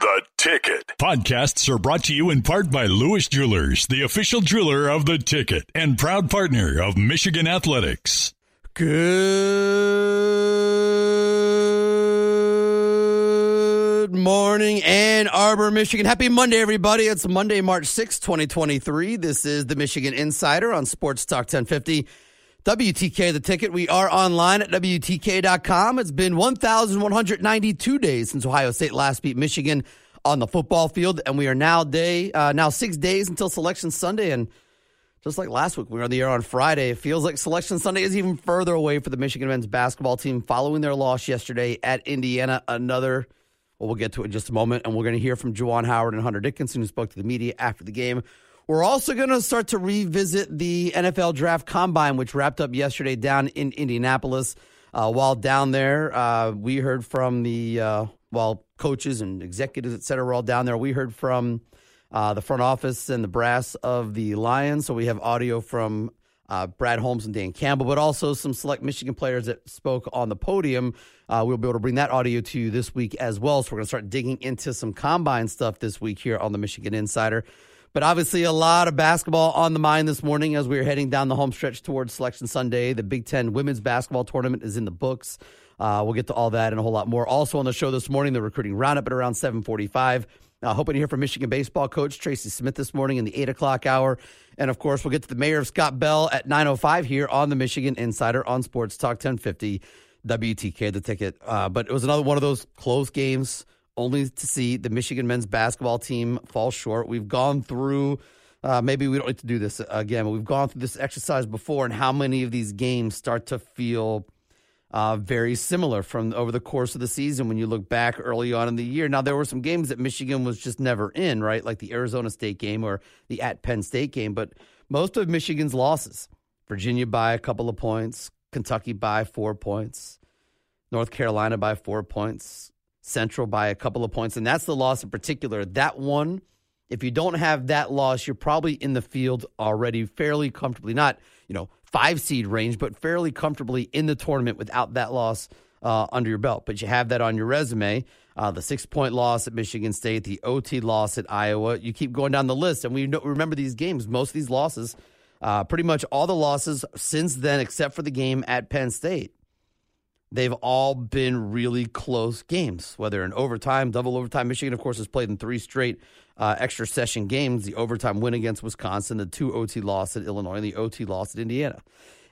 The Ticket. Podcasts are brought to you in part by Lewis Jewelers, the official jeweler of The Ticket and proud partner of Michigan Athletics. Good morning, Ann Arbor, Michigan. Happy Monday, everybody. It's Monday, March 6, 2023. This is the Michigan Insider on Sports Talk 1050. WTK, the ticket. We are online at WTKA.com. It's been 1,192 days since Ohio State last beat Michigan on the football field, and we are now day uh, now six days until Selection Sunday. And just like last week, we were on the air on Friday. It feels like Selection Sunday is even further away for the Michigan men's basketball team following their loss yesterday at Indiana. Another, well, we'll get to it in just a moment, and we're going to hear from Juwan Howard and Hunter Dickinson, who spoke to the media after the game. We're also going to start to revisit the NFL Draft Combine, which wrapped up yesterday down in Indianapolis. Uh, while down there, uh, we heard from the uh, coaches and executives, et cetera, were all down there. We heard from uh, the front office and the brass of the Lions. So we have audio from uh, Brad Holmes and Dan Campbell, but also some select Michigan players that spoke on the podium. Uh, we'll be able to bring that audio to you this week as well. So we're going to start digging into some combine stuff this week here on the Michigan Insider. But obviously, a lot of basketball on the mind this morning as we are heading down the home stretch towards Selection Sunday. The Big Ten women's basketball tournament is in the books. Uh, we'll get to all that and a whole lot more. Also on the show this morning, the recruiting roundup at around 745. Uh, hoping to hear from Michigan baseball coach Tracy Smith this morning in the 8 o'clock hour. And of course, we'll get to the mayor of Scott Bell at 9.05 here on the Michigan Insider on Sports Talk 1050 WTK, the ticket. Uh, but it was another one of those close games only to see the Michigan men's basketball team fall short. We've gone through, uh, maybe we don't need to do this again, but we've gone through this exercise before and how many of these games start to feel uh, very similar from over the course of the season when you look back early on in the year. Now, there were some games that Michigan was just never in, right? Like the Arizona State game or the at Penn State game, but most of Michigan's losses Virginia by a couple of points, Kentucky by four points, North Carolina by four points, Central by a couple of points. And that's the loss in particular. That one, if you don't have that loss, you're probably in the field already fairly comfortably. Not, you know, five seed range, but fairly comfortably in the tournament without that loss uh, under your belt. But you have that on your resume. Uh, the six point loss at Michigan State, the OT loss at Iowa. You keep going down the list, and we know, remember these games. Most of these losses, uh, pretty much all the losses since then, except for the game at Penn State, They've all been really close games, whether in overtime, double overtime. Michigan, of course, has played in three straight uh, extra session games the overtime win against Wisconsin, the two OT loss at Illinois, and the OT loss at Indiana.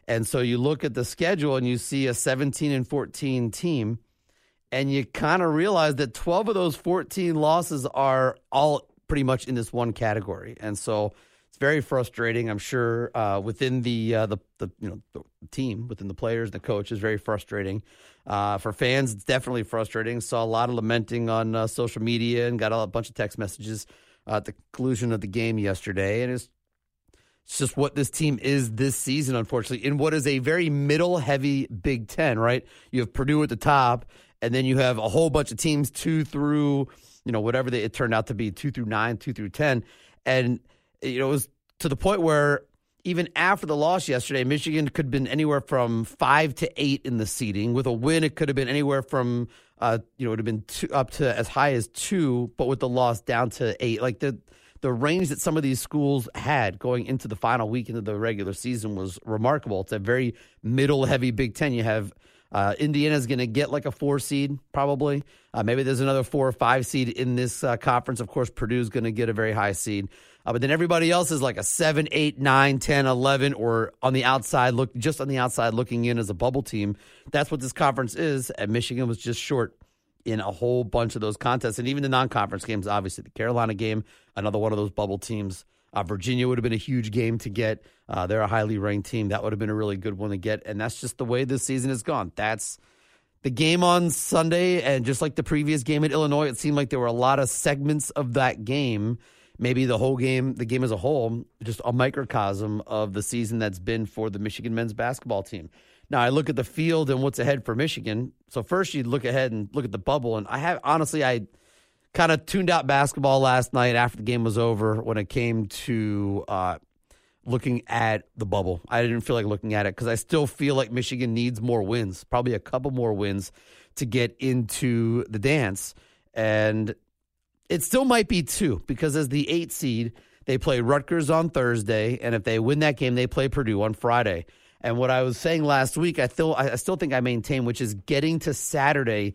And so you look at the schedule and you see a 17 and 14 team, and you kind of realize that 12 of those 14 losses are all pretty much in this one category. And so it's very frustrating. I'm sure uh, within the, uh, the the you know the team, within the players, the coach is very frustrating. Uh, for fans, it's definitely frustrating. Saw a lot of lamenting on uh, social media and got a bunch of text messages at the conclusion of the game yesterday. And it's, it's just what this team is this season, unfortunately, in what is a very middle heavy Big Ten, right? You have Purdue at the top, and then you have a whole bunch of teams two through, you know, whatever they, it turned out to be, two through nine, two through 10. And, you know, it was to the point where even after the loss yesterday, Michigan could have been anywhere from five to eight in the seeding. With a win, it could have been anywhere from uh, you know, it would have been two, up to as high as two, but with the loss down to eight. Like the the range that some of these schools had going into the final week into the regular season was remarkable. It's a very middle heavy Big Ten. You have uh, Indiana's going to get like a four seed, probably. Uh, maybe there's another four or five seed in this uh, conference. Of course, Purdue's going to get a very high seed. Uh, but then everybody else is like a 7, 8, 9, 10, 11, or on the outside, look just on the outside looking in as a bubble team. That's what this conference is. And Michigan was just short in a whole bunch of those contests. And even the non conference games, obviously, the Carolina game, another one of those bubble teams. Uh, Virginia would have been a huge game to get. Uh, they're a highly ranked team. That would have been a really good one to get. And that's just the way this season has gone. That's the game on Sunday, and just like the previous game at Illinois, it seemed like there were a lot of segments of that game, maybe the whole game, the game as a whole, just a microcosm of the season that's been for the Michigan men's basketball team. Now I look at the field and what's ahead for Michigan. So first you look ahead and look at the bubble, and I have honestly I kind of tuned out basketball last night after the game was over when it came to uh, looking at the bubble. I didn't feel like looking at it because I still feel like Michigan needs more wins, probably a couple more wins to get into the dance. And it still might be two because as the eight seed, they play Rutgers on Thursday, and if they win that game, they play Purdue on Friday. And what I was saying last week, I still I still think I maintain, which is getting to Saturday.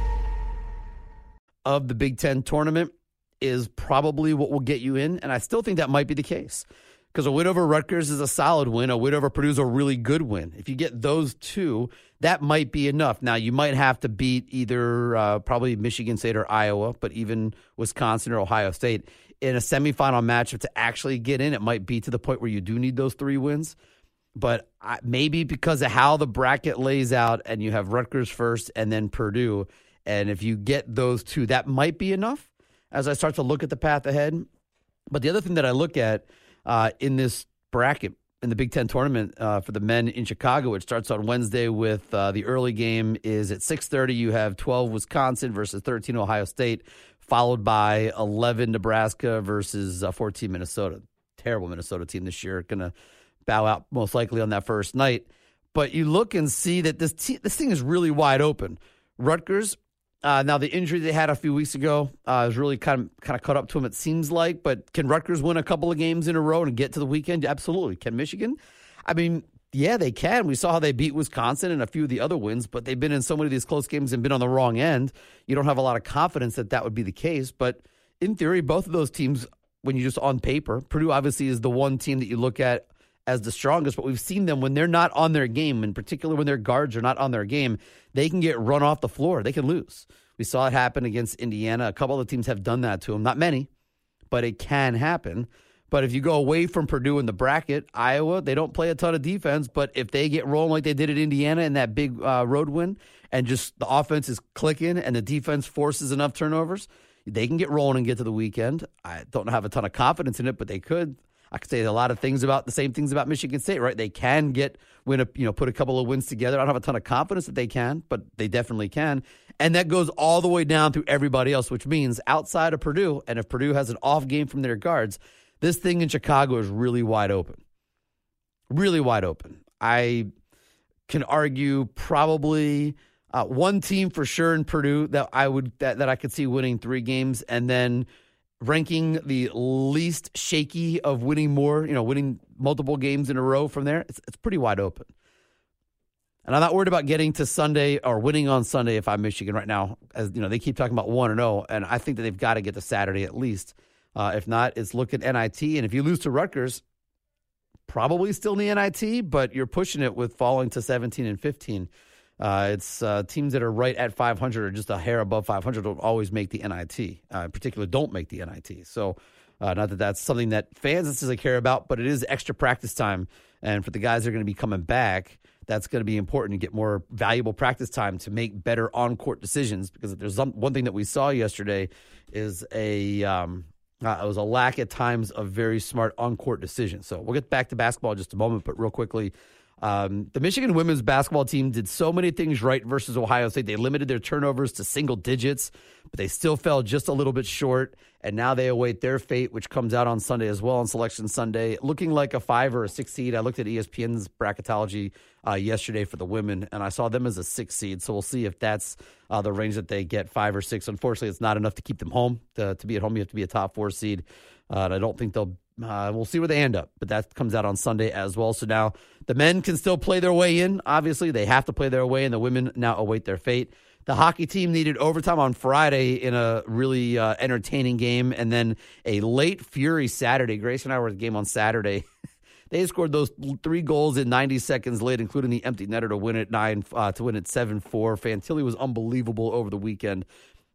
of the Big Ten tournament is probably what will get you in. And I still think that might be the case because a win over Rutgers is a solid win. A win over Purdue is a really good win. If you get those two, that might be enough. Now, you might have to beat either uh, probably Michigan State or Iowa, but even Wisconsin or Ohio State in a semifinal matchup to actually get in. It might be to the point where you do need those three wins. But maybe because of how the bracket lays out and you have Rutgers first and then Purdue, and if you get those two, that might be enough as I start to look at the path ahead. But the other thing that I look at uh, in this bracket in the Big Ten tournament uh, for the men in Chicago, which starts on Wednesday with uh, the early game is at six thirty. You have twelve Wisconsin versus thirteen Ohio State, followed by eleven Nebraska versus uh, fourteen Minnesota. Terrible Minnesota team this year, going to bow out most likely on that first night. But you look and see that this te- this thing is really wide open. Rutgers uh, now the injury they had a few weeks ago uh, is really kind of kind of caught up to them. It seems like, but can Rutgers win a couple of games in a row and get to the weekend? Absolutely. Can Michigan? I mean, yeah, they can. We saw how they beat Wisconsin and a few of the other wins, but they've been in so many of these close games and been on the wrong end. You don't have a lot of confidence that that would be the case. But in theory, both of those teams, when you just on paper, Purdue obviously is the one team that you look at as the strongest, but we've seen them when they're not on their game, in particular when their guards are not on their game, they can get run off the floor. They can lose. We saw it happen against Indiana. A couple of teams have done that to them. Not many, but it can happen. But if you go away from Purdue in the bracket, Iowa, they don't play a ton of defense. But if they get rolling like they did at Indiana in that big uh, road win, and just the offense is clicking and the defense forces enough turnovers, they can get rolling and get to the weekend. I don't have a ton of confidence in it, but they could. I could say a lot of things about the same things about Michigan State, right? They can get win a you know put a couple of wins together. I don't have a ton of confidence that they can, but they definitely can. And that goes all the way down through everybody else, which means outside of Purdue, and if Purdue has an off game from their guards, this thing in Chicago is really wide open. Really wide open. I can argue probably uh, one team for sure in Purdue that I would that, that I could see winning three games, and then ranking the least shaky of winning more, you know, winning multiple games in a row from there, it's, it's pretty wide open. And I'm not worried about getting to Sunday or winning on Sunday if I'm Michigan right now. As you know, they keep talking about one and zero, and I think that they've got to get to Saturday at least. Uh, if not, it's look at NIT, and if you lose to Rutgers, probably still in the NIT, but you're pushing it with falling to 17 and 15. Uh, it's uh, teams that are right at 500 or just a hair above 500 don't always make the NIT. Uh, in particular, don't make the NIT. So, uh, not that that's something that fans necessarily care about, but it is extra practice time. And for the guys that are going to be coming back, that's going to be important to get more valuable practice time to make better on court decisions. Because there's some, one thing that we saw yesterday is a um, uh, it was a lack at times of very smart on court decisions. So we'll get back to basketball in just a moment, but real quickly. Um, the Michigan women's basketball team did so many things right versus Ohio State. They limited their turnovers to single digits, but they still fell just a little bit short. And now they await their fate, which comes out on Sunday as well on Selection Sunday, looking like a five or a six seed. I looked at ESPN's bracketology uh, yesterday for the women, and I saw them as a six seed. So we'll see if that's uh, the range that they get, five or six. Unfortunately, it's not enough to keep them home. To, to be at home, you have to be a top four seed. Uh, and I don't think they'll uh, we'll see where they end up, but that comes out on Sunday as well. So now the men can still play their way in. Obviously, they have to play their way in. The women now await their fate. The hockey team needed overtime on Friday in a really uh, entertaining game, and then a late Fury Saturday. Grace and I were at the game on Saturday. they scored those three goals in 90 seconds late, including the empty netter to win it nine uh, to win it seven four. Fantilli was unbelievable over the weekend.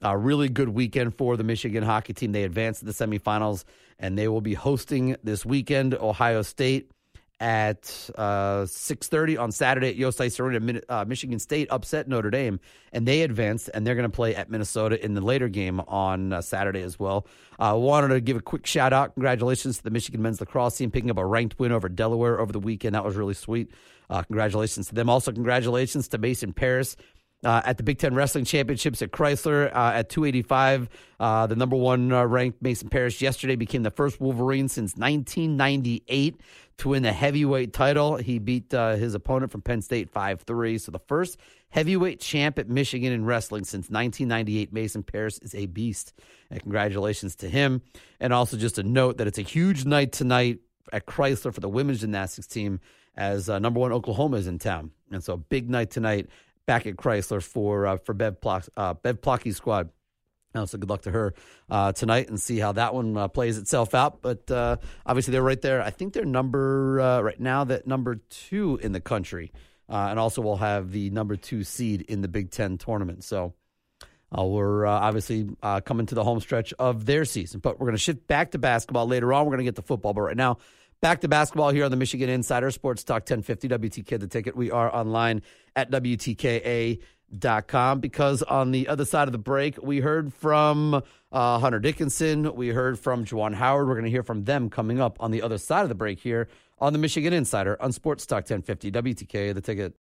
A really good weekend for the Michigan hockey team. They advanced to the semifinals, and they will be hosting this weekend Ohio State at uh, 6.30 on Saturday at Yost Ice Arena. Uh, Michigan State upset Notre Dame, and they advanced, and they're going to play at Minnesota in the later game on uh, Saturday as well. I uh, wanted to give a quick shout out. Congratulations to the Michigan men's lacrosse team picking up a ranked win over Delaware over the weekend. That was really sweet. Uh, congratulations to them. Also, congratulations to Mason Parris uh, at the Big Ten Wrestling Championships at Chrysler uh, at 285. Uh, the number one uh, ranked Mason Parris yesterday became the first Wolverine since 1998 to win the heavyweight title. He beat uh, his opponent from Penn State 5 3. So the first heavyweight champ at Michigan in wrestling since 1998. Mason Parris is a beast. And congratulations to him. And also just a note that it's a huge night tonight at Chrysler for the women's gymnastics team as uh, number one Oklahoma is in town. And so big night tonight back at Chrysler for uh, for Bev Plock, uh, Bev Plocki's squad. Uh, so good luck to her uh, tonight and see how that one uh, plays itself out. But uh, obviously they're right there. I think they're number uh, right now that number two in the country, uh, and also we'll have the number two seed in the Big Ten tournament. So we're obviously coming to the home stretch of their season. But we're going to shift back to basketball later on. We're going to get to football, but right now Back to basketball here on the Michigan Insider Sports Talk 1050 WTK the ticket. We are online at WTKA.com because on the other side of the break, we heard from uh, Hunter Dickinson. We heard from Juwan Howard. We're going to hear from them coming up on the other side of the break here on the Michigan Insider on Sports Talk 1050 WTK the ticket.